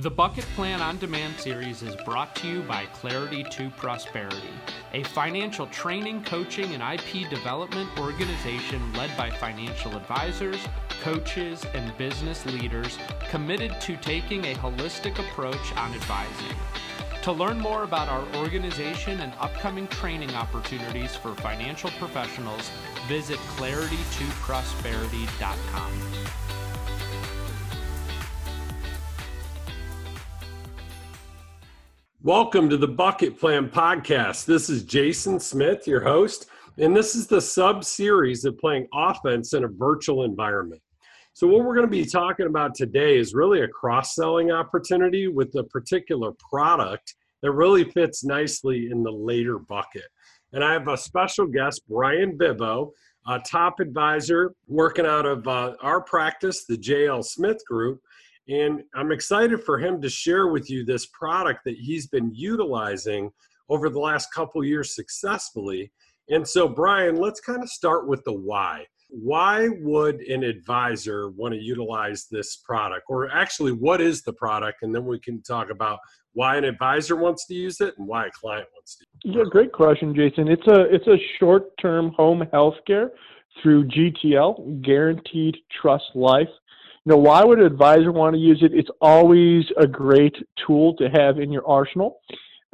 The Bucket Plan on Demand series is brought to you by Clarity to Prosperity, a financial training, coaching, and IP development organization led by financial advisors, coaches, and business leaders committed to taking a holistic approach on advising. To learn more about our organization and upcoming training opportunities for financial professionals, visit claritytoprosperity.com. Welcome to the Bucket Plan Podcast. This is Jason Smith, your host, and this is the sub series of playing offense in a virtual environment. So, what we're going to be talking about today is really a cross selling opportunity with a particular product that really fits nicely in the later bucket. And I have a special guest, Bryan Bibbo, a top advisor working out of uh, our practice, the JL Smith Group and I'm excited for him to share with you this product that he's been utilizing over the last couple years successfully. And so, Bryan, let's kind of start with the why. Why would an advisor want to utilize this product? Or actually, what is the product? And then we can talk about why an advisor wants to use it and why a client wants to. Yeah, great question, Jason. It's a it's a short-term home health care through GTL, Guarantee Trust Life. Know, why would an advisor want to use it? It's always a great tool to have in your arsenal.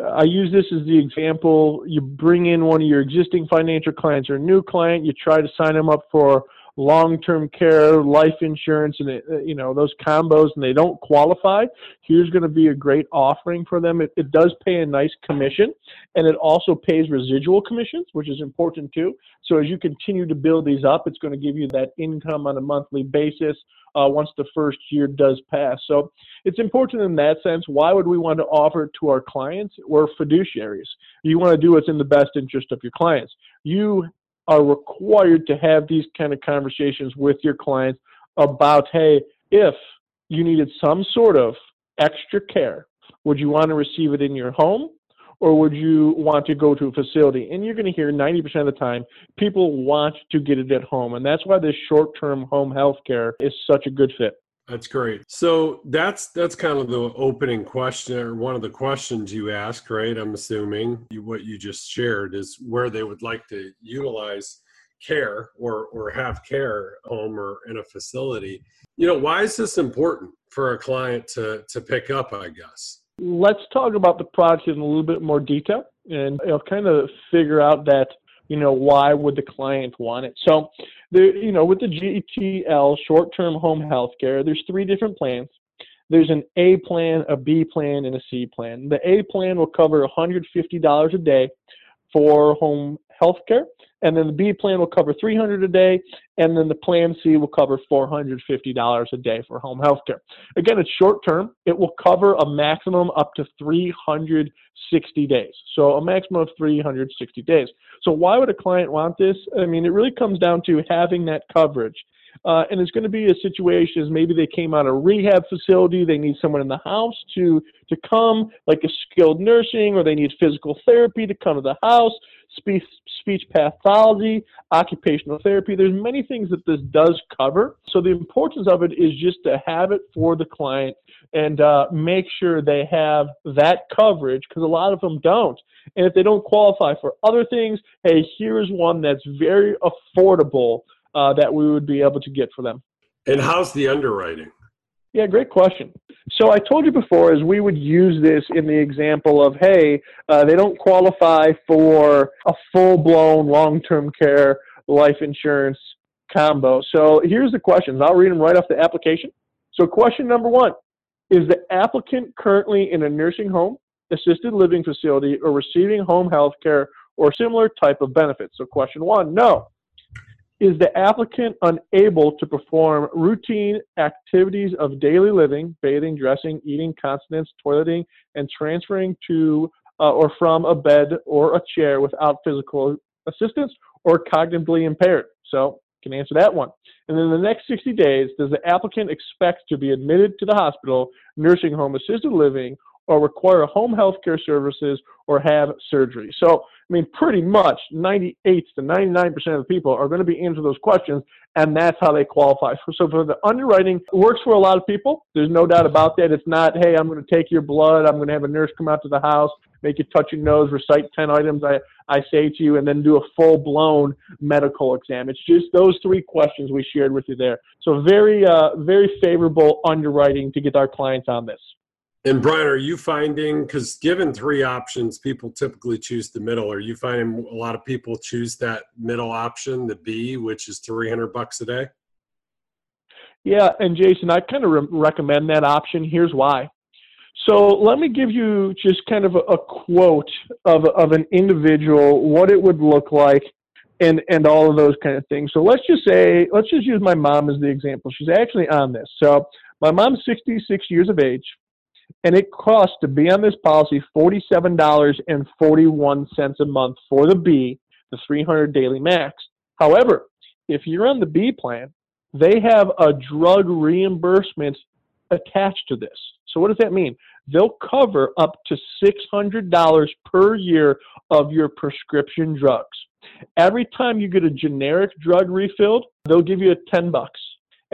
Uh, I use this as the example. You bring in one of your existing financial clients or a new client, you try to sign them up for long-term care, life insurance, and uh, you know those combos, and they don't qualify. Here's going to be a great offering for them. It, it does pay a nice commission, and it also pays residual commissions, which is important too. So as you continue to build these up, it's going to give you that income on a monthly basis uh, once the first year does pass. So it's important in that sense. Why would we want to offer it to our clients? We're fiduciaries. You want to do what's in the best interest of your clients. You are required to have these kind of conversations with your clients about, hey, if you needed some sort of extra care, would you want to receive it in your home or would you want to go to a facility? And you're going to hear 90% of the time people want to get it at home. And that's why this short term home health care is such a good fit. That's great. So that's that's kind of the opening question or one of the questions you ask, right? I'm assuming you, what you just shared is where they would like to utilize care or or have care home or in a facility. You know, why is this important for a client to to pick up, I guess? Let's talk about the product in a little bit more detail and I'll kind of figure out that you know why would the client want it? So there you know with the gtl short-term home health care there's three different plans. There's an a plan a b plan and a c plan. The a plan will cover $150 a day for home health care and then the B plan will cover 300 a day, and then the plan C will cover $450 a day for home health care. Again, it's short term. It will cover a maximum up to 360 days. So a maximum of 360 days. So why would a client want this? I mean, it really comes down to having that coverage. Uh, and it's going to be a situation as maybe they came out of rehab facility, they need someone in the house to to come, like a skilled nursing, or they need physical therapy to come to the house, speech speech pathology, occupational therapy. There's many things that this does cover. So the importance of it is just to have it for the client and uh, make sure they have that coverage because a lot of them don't. And if they don't qualify for other things, hey, here's one that's very affordable uh, that we would be able to get for them. And how's the underwriting? Yeah, great question. So I told you before, is we would use this in the example of, hey, uh, they don't qualify for a full-blown long-term care life insurance combo. So here's the questions. I'll read them right off the application. So question number one, is the applicant currently in a nursing home, assisted living facility, or receiving home health care or similar type of benefits? So question one, no is the applicant unable to perform routine activities of daily living, bathing, dressing, eating, continence, toileting, and transferring to uh, or from a bed or a chair without physical assistance or cognitively impaired? So, can answer that one. And then the next 60 days, does the applicant expect to be admitted to the hospital, nursing home, assisted living, or require home health care services or have surgery. So I mean, pretty much 98 to 99% of the people are going to be answering those questions, and that's how they qualify. So for the underwriting, it works for a lot of people. There's no doubt about that. It's not, hey, I'm going to take your blood, I'm going to have a nurse come out to the house, make you touch your nose, recite 10 items I, I say to you, and then do a full blown medical exam. It's just those three questions we shared with you there. So very, uh, very favorable underwriting to get our clients on this. And Bryan, are you finding because given three options, people typically choose the middle? Are you finding a lot of people choose that middle option, the B, which is three hundred bucks a day? Yeah, and Jason, I kind of re- recommend that option. Here's why. So let me give you just kind of a, a quote of of an individual, what it would look like, and and all of those kind of things. So let's just say, let's just use my mom as the example. She's actually on this. So my mom's 66 years of age and it costs to be on this policy $47.41 a month for the B, the 300 daily max. However, if you're on the B plan, they have a drug reimbursement attached to this. So what does that mean? They'll cover up to $600 per year of your prescription drugs. Every time you get a generic drug refilled, they'll give you a 10 bucks.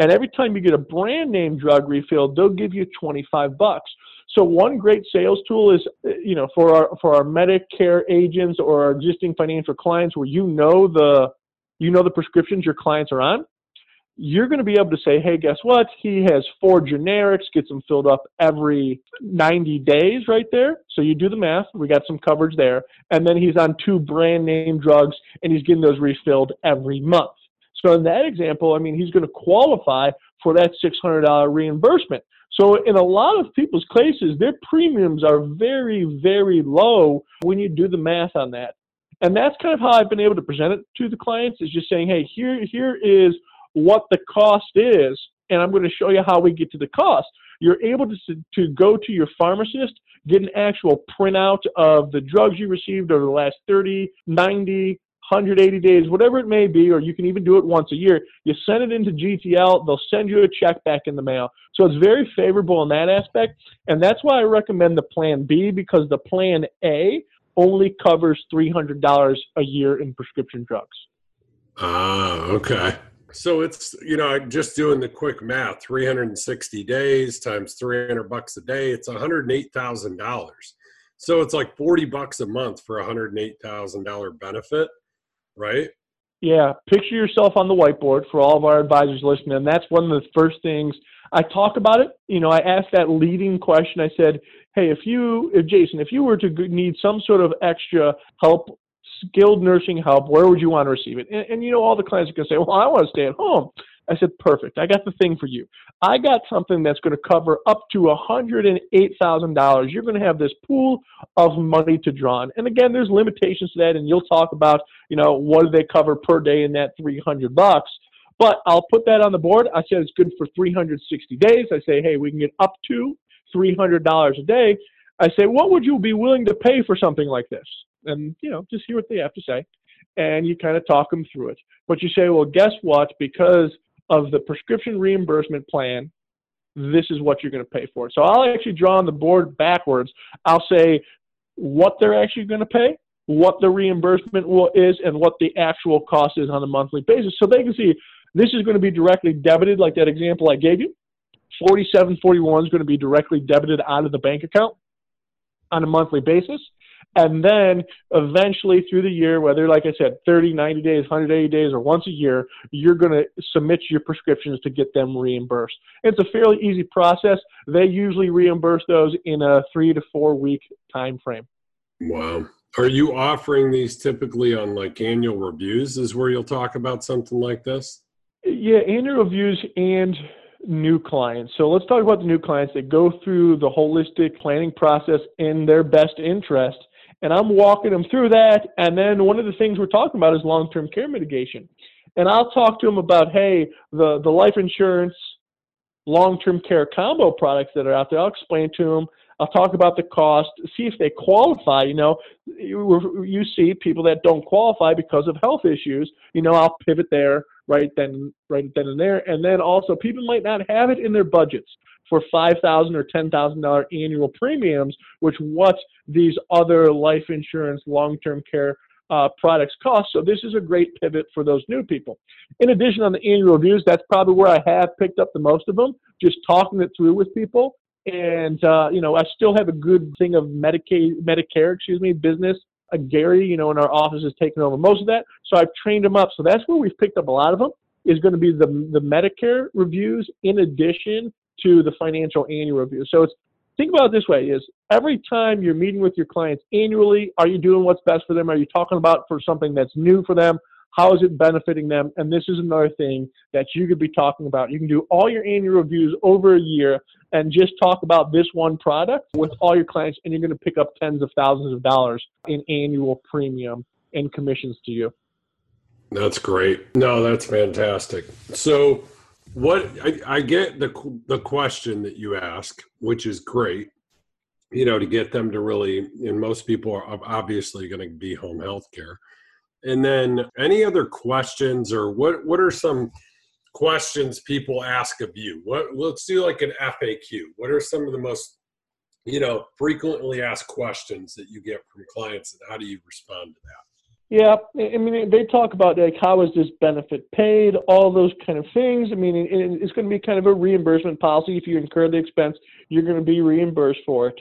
And every time you get a brand name drug refilled, they'll give you 25 bucks. So one great sales tool is, you know, for our for our Medicare agents or our existing financial clients, where you know the you know the prescriptions your clients are on. You're going to be able to say, hey, guess what? He has four generics, gets them filled up every 90 days right there. So you do the math. We got some coverage there. And then he's on two brand name drugs and he's getting those refilled every month. So in that example, I mean, he's going to qualify for that $600 reimbursement. So in a lot of people's cases, their premiums are very, very low when you do the math on that. And that's kind of how I've been able to present it to the clients is just saying, hey, here, here is what the cost is, and I'm going to show you how we get to the cost. You're able to, to go to your pharmacist, get an actual printout of the drugs you received over the last 30, 90, 180 days, whatever it may be, or you can even do it once a year. You send it into GTL, they'll send you a check back in the mail. So it's very favorable in that aspect. And that's why I recommend the Plan B because the Plan A only covers $300 a year in prescription drugs. Ah, okay. So it's, you know, just doing the quick math 360 days times 300 bucks a day, it's $108,000. So it's like 40 bucks a month for a $108,000 benefit right? Yeah, picture yourself on the whiteboard for all of our advisors listening. And that's one of the first things I talk about it. You know, I asked that leading question. I said, "Hey, if you, if Jason, if you were to need some sort of extra help, skilled nursing help, where would you want to receive it?" And, and you know, all the clients are going to say, "Well, I want to stay at home." I said, perfect. I got the thing for you. I got something that's going to cover up to $108,000. You're going to have this pool of money to draw on. And again, there's limitations to that, and you'll talk about, you know, what do they cover per day in that 300 bucks. But I'll put that on the board. I said it's good for 360 days. I say, hey, we can get up to $300 a day. I say, what would you be willing to pay for something like this? And, you know, just hear what they have to say. And you kind of talk them through it. But you say, well, guess what? Because of the prescription reimbursement plan, this is what you're going to pay for. So I'll actually draw on the board backwards. I'll say what they're actually going to pay, what the reimbursement is, and what the actual cost is on a monthly basis. So they can see this is going to be directly debited, like that example I gave you. 4741 is going to be directly debited out of the bank account on a monthly basis. And then eventually through the year, whether, like I said, 30, 90 days, 180 days, or once a year, you're going to submit your prescriptions to get them reimbursed. It's a fairly easy process. They usually reimburse those in a three to four week time frame. Wow. Are you offering these typically on like annual reviews? Is where you'll talk about something like this? Yeah, annual reviews and new clients. So let's talk about the new clients that go through the holistic planning process in their best interest and I'm walking them through that. And then one of the things we're talking about is long term care mitigation. And I'll talk to them about, hey, the, the life insurance long term care combo products that are out there. I'll explain to them. I'll talk about the cost, see if they qualify. You know, you, you see people that don't qualify because of health issues. You know, I'll pivot there right then, right then and there. And then also, people might not have it in their budgets for five thousand or ten thousand dollar annual premiums, which what these other life insurance long term care uh, products cost. So this is a great pivot for those new people. In addition, on the annual reviews, that's probably where I have picked up the most of them, just talking it through with people. And uh, you know, I still have a good thing of Medicaid, Medicare, excuse me, business. Uh, Gary, you know, in our office has taken over most of that. So I've trained him up. So that's where we've picked up a lot of them. Is going to be the the Medicare reviews in addition to the financial annual review. So it's think about it this way is every time you're meeting with your clients annually are you doing what's best for them? Are you talking about for something that's new for them? How is it benefiting them? And this is another thing that you could be talking about. You can do all your annual reviews over a year and just talk about this one product with all your clients and you're going to pick up tens of thousands of dollars in annual premium and commissions to you. That's great. No that's fantastic. So what I, I get the the question that you ask, which is great. You know, to get them to really, and most people are obviously going to be home health care. And then any other questions or what what are some questions people ask of you? What let's do like an FAQ. What are some of the most you know frequently asked questions that you get from clients and how do you respond to that? Yeah, I mean, they talk about like how is this benefit paid, all those kind of things. I mean, it's going to be kind of a reimbursement policy. If you incur the expense, you're going to be reimbursed for it.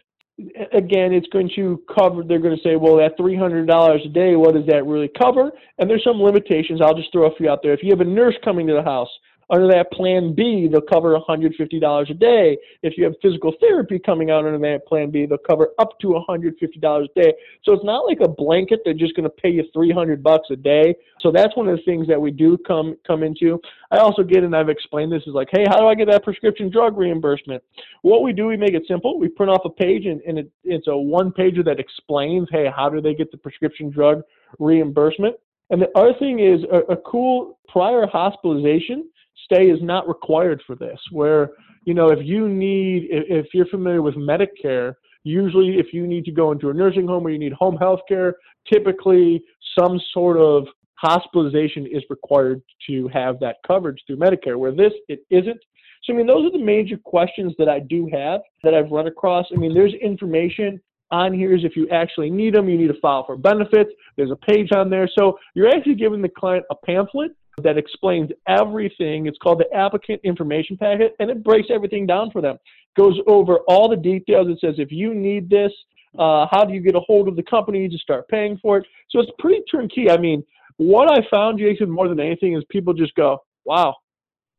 Again, it's going to cover. They're going to say, well, that three hundred dollars a day, what does that really cover? And there's some limitations. I'll just throw a few out there. If you have a nurse coming to the house, under that plan B, they'll cover $150 a day. If you have physical therapy coming out under that plan B, they'll cover up to $150 a day. So it's not like a blanket. They're just going to pay you 300 bucks a day. So that's one of the things that we do come come into. I also get, and I've explained this, is like, hey, how do I get that prescription drug reimbursement? What we do, we make it simple. We print off a page, and, and it, it's a one pager that explains, hey, how do they get the prescription drug reimbursement? And the other thing is a, a cool prior hospitalization stay is not required for this. Where, you know, if you need, if, you're familiar with Medicare, usually if you need to go into a nursing home or you need home health care, typically some sort of hospitalization is required to have that coverage through Medicare. Where this, it isn't. So, I mean, those are the major questions that I do have that I've run across. I mean, there's information on here is if you actually need them, you need to file for benefits. There's a page on there. So you're actually giving the client a pamphlet that explains everything. It's called the applicant information packet, and it breaks everything down for them. Goes over all the details. It says if you need this, uh, how do you get a hold of the company to start paying for it? So it's pretty turnkey. I mean, what I found, Jason, more than anything, is people just go, "Wow,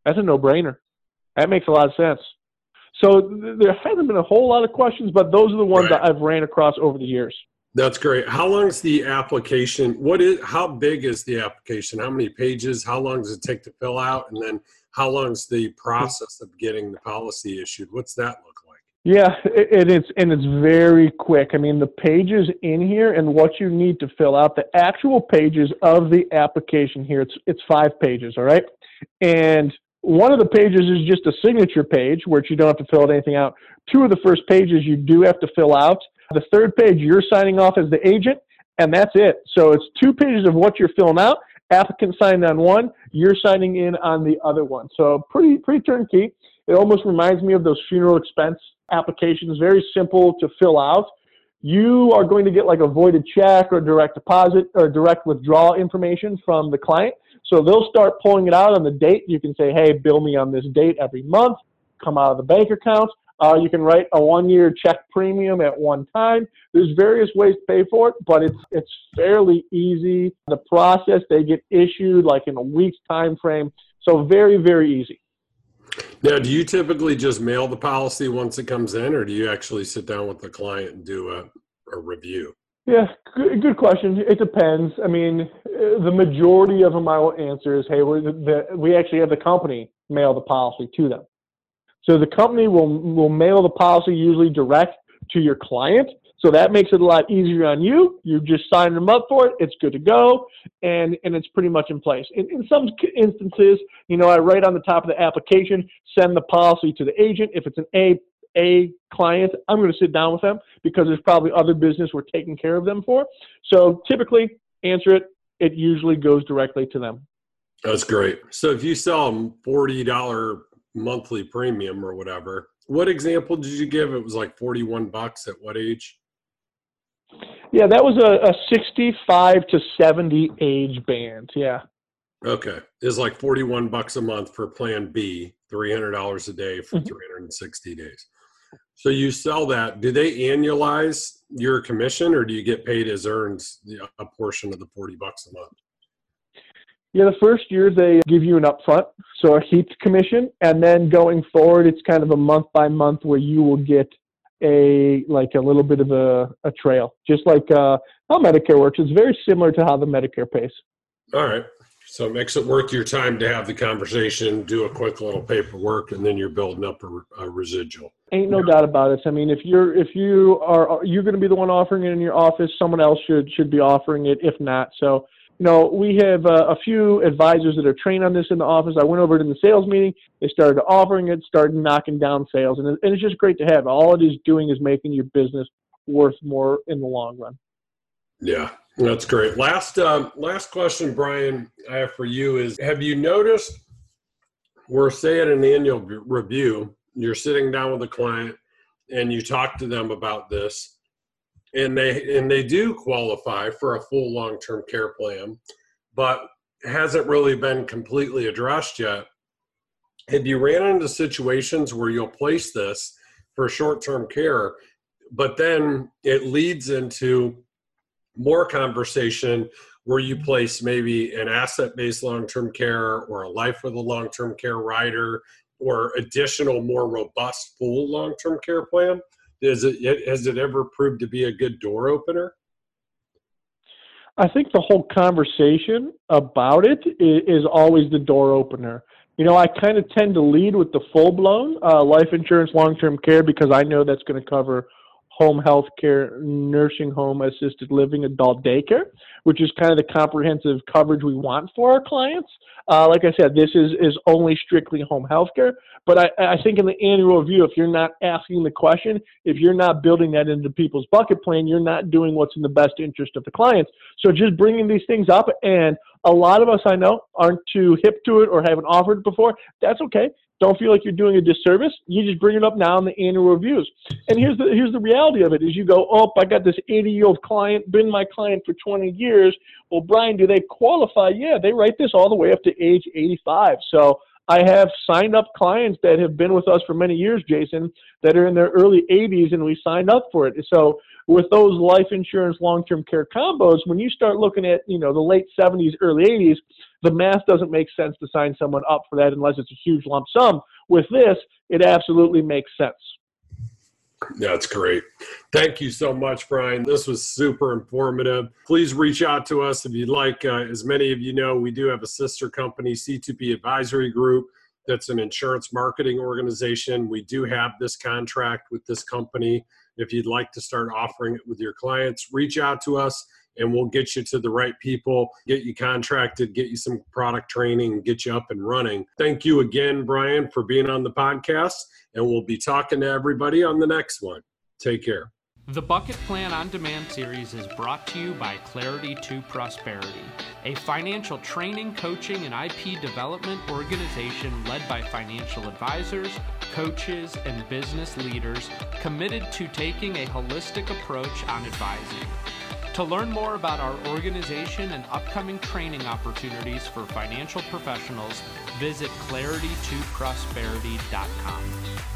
that's a no-brainer. That makes a lot of sense." So th- there hasn't been a whole lot of questions, but those are the ones right. that I've ran across over the years. That's great. How long is the application? What is how big is the application? How many pages? How long does it take to fill out? And then how long is the process of getting the policy issued? What's that look like? Yeah, it, it's and it's very quick. I mean, the pages in here and what you need to fill out, the actual pages of the application here, it's it's five pages, all right? And one of the pages is just a signature page, which you don't have to fill anything out. Two of the first pages you do have to fill out the third page, you're signing off as the agent, and that's it. So it's two pages of what you're filling out. Applicant signed on one, you're signing in on the other one. So pretty pretty turnkey. It almost reminds me of those funeral expense applications. Very simple to fill out. You are going to get like a voided check or direct deposit or direct withdrawal information from the client. So they'll start pulling it out on the date. You can say, hey, bill me on this date every month, come out of the bank account. Uh, you can write a one-year check premium at one time. There's various ways to pay for it, but it's it's fairly easy. The process they get issued like in a week's time frame, so very very easy. Now, do you typically just mail the policy once it comes in, or do you actually sit down with the client and do a, a review? Yeah, good, good, question. It depends. I mean, the majority of them I will answer is, hey, we we actually have the company mail the policy to them. So the company will will mail the policy usually direct to your client. So that makes it a lot easier on you. You just sign them up for it. It's good to go, and and it's pretty much in place. In, in some instances, you know, I write on the top of the application, send the policy to the agent. If it's an A a client, I'm going to sit down with them because there's probably other business we're taking care of them for. So typically, answer it. It usually goes directly to them. That's great. So if you sell them forty dollar monthly premium or whatever. What example did you give? It was like 41 bucks at what age? Yeah, that was a, a 65 to 70 age band. Yeah. Okay. It's like 41 bucks a month for plan B, $300 a day for mm-hmm. 360 days. So you sell that. Do they annualize your commission or do you get paid as earns a portion of the 40 bucks a month? Yeah, the first year they give you an upfront, so a heaped commission, and then going forward, it's kind of a month by month where you will get a like a little bit of a, a trail, just like uh, how Medicare works. It's very similar to how the Medicare pays. All right. So it makes it worth your time to have the conversation, do a quick little paperwork, and then you're building up a, a residual. Ain't no yeah. doubt about it. I mean, if you're if you are you're going to be the one offering it in your office, someone else should should be offering it. If not, so you know, we have uh, a few advisors that are trained on this in the office. I went over to the sales meeting. They started offering it, started knocking down sales, and, it, and it's just great to have. All it is doing is making your business worth more in the long run. Yeah, that's great. Last um, last question, Bryan, I have for you is: Have you noticed? We're saying at an annual review, you're sitting down with a client, and you talk to them about this, and they and they do qualify for a full long-term care plan, but hasn't really been completely addressed yet. Have you ran into situations where you'll place this for short-term care, but then it leads into more conversation where you place maybe an asset-based long-term care or a life with a long-term care rider or additional more robust full long-term care plan is it has it ever proved to be a good door opener? I think the whole conversation about it is, always the door opener. You know i kind of tend to lead with the full-blown uh, life insurance long-term care because i know that's going to cover home health care, nursing home, assisted living, adult daycare, which is kind of the comprehensive coverage we want for our clients. Uh, like I said, this is, is only strictly home health care. But I, I think in the annual review, if you're not asking the question, if you're not building that into people's bucket plan, you're not doing what's in the best interest of the clients. So just bringing these things up, and a lot of us I know aren't too hip to it or haven't offered it before. That's okay don't feel like you're doing a disservice. You just bring it up now in the annual reviews. And here's the here's the reality of it: is you go, oh, I got this 80 year old client, been my client for 20 years. Well, Bryan, do they qualify? Yeah, they write this all the way up to age 85. So I have signed up clients that have been with us for many years, Jason, that are in their early 80s, and we signed up for it. So with those life insurance long-term care combos, when you start looking at you know the late 70s, early 80s, the math doesn't make sense to sign someone up for that unless it's a huge lump sum. With this, it absolutely makes sense. That's great. Thank you so much, Bryan. This was super informative. Please reach out to us if you'd like. Uh, as many of you know, we do have a sister company, C2P Advisory Group, that's an insurance marketing organization. We do have this contract with this company. If you'd like to start offering it with your clients, reach out to us and we'll get you to the right people, get you contracted, get you some product training, get you up and running. Thank you again, Bryan, for being on the podcast. And we'll be talking to everybody on the next one. Take care. The Bucket Plan On Demand series is brought to you by Clarity to Prosperity, a financial training, coaching, and IP development organization led by financial advisors, coaches, and business leaders committed to taking a holistic approach on advising. To learn more about our organization and upcoming training opportunities for financial professionals, visit claritytoprosperity.com.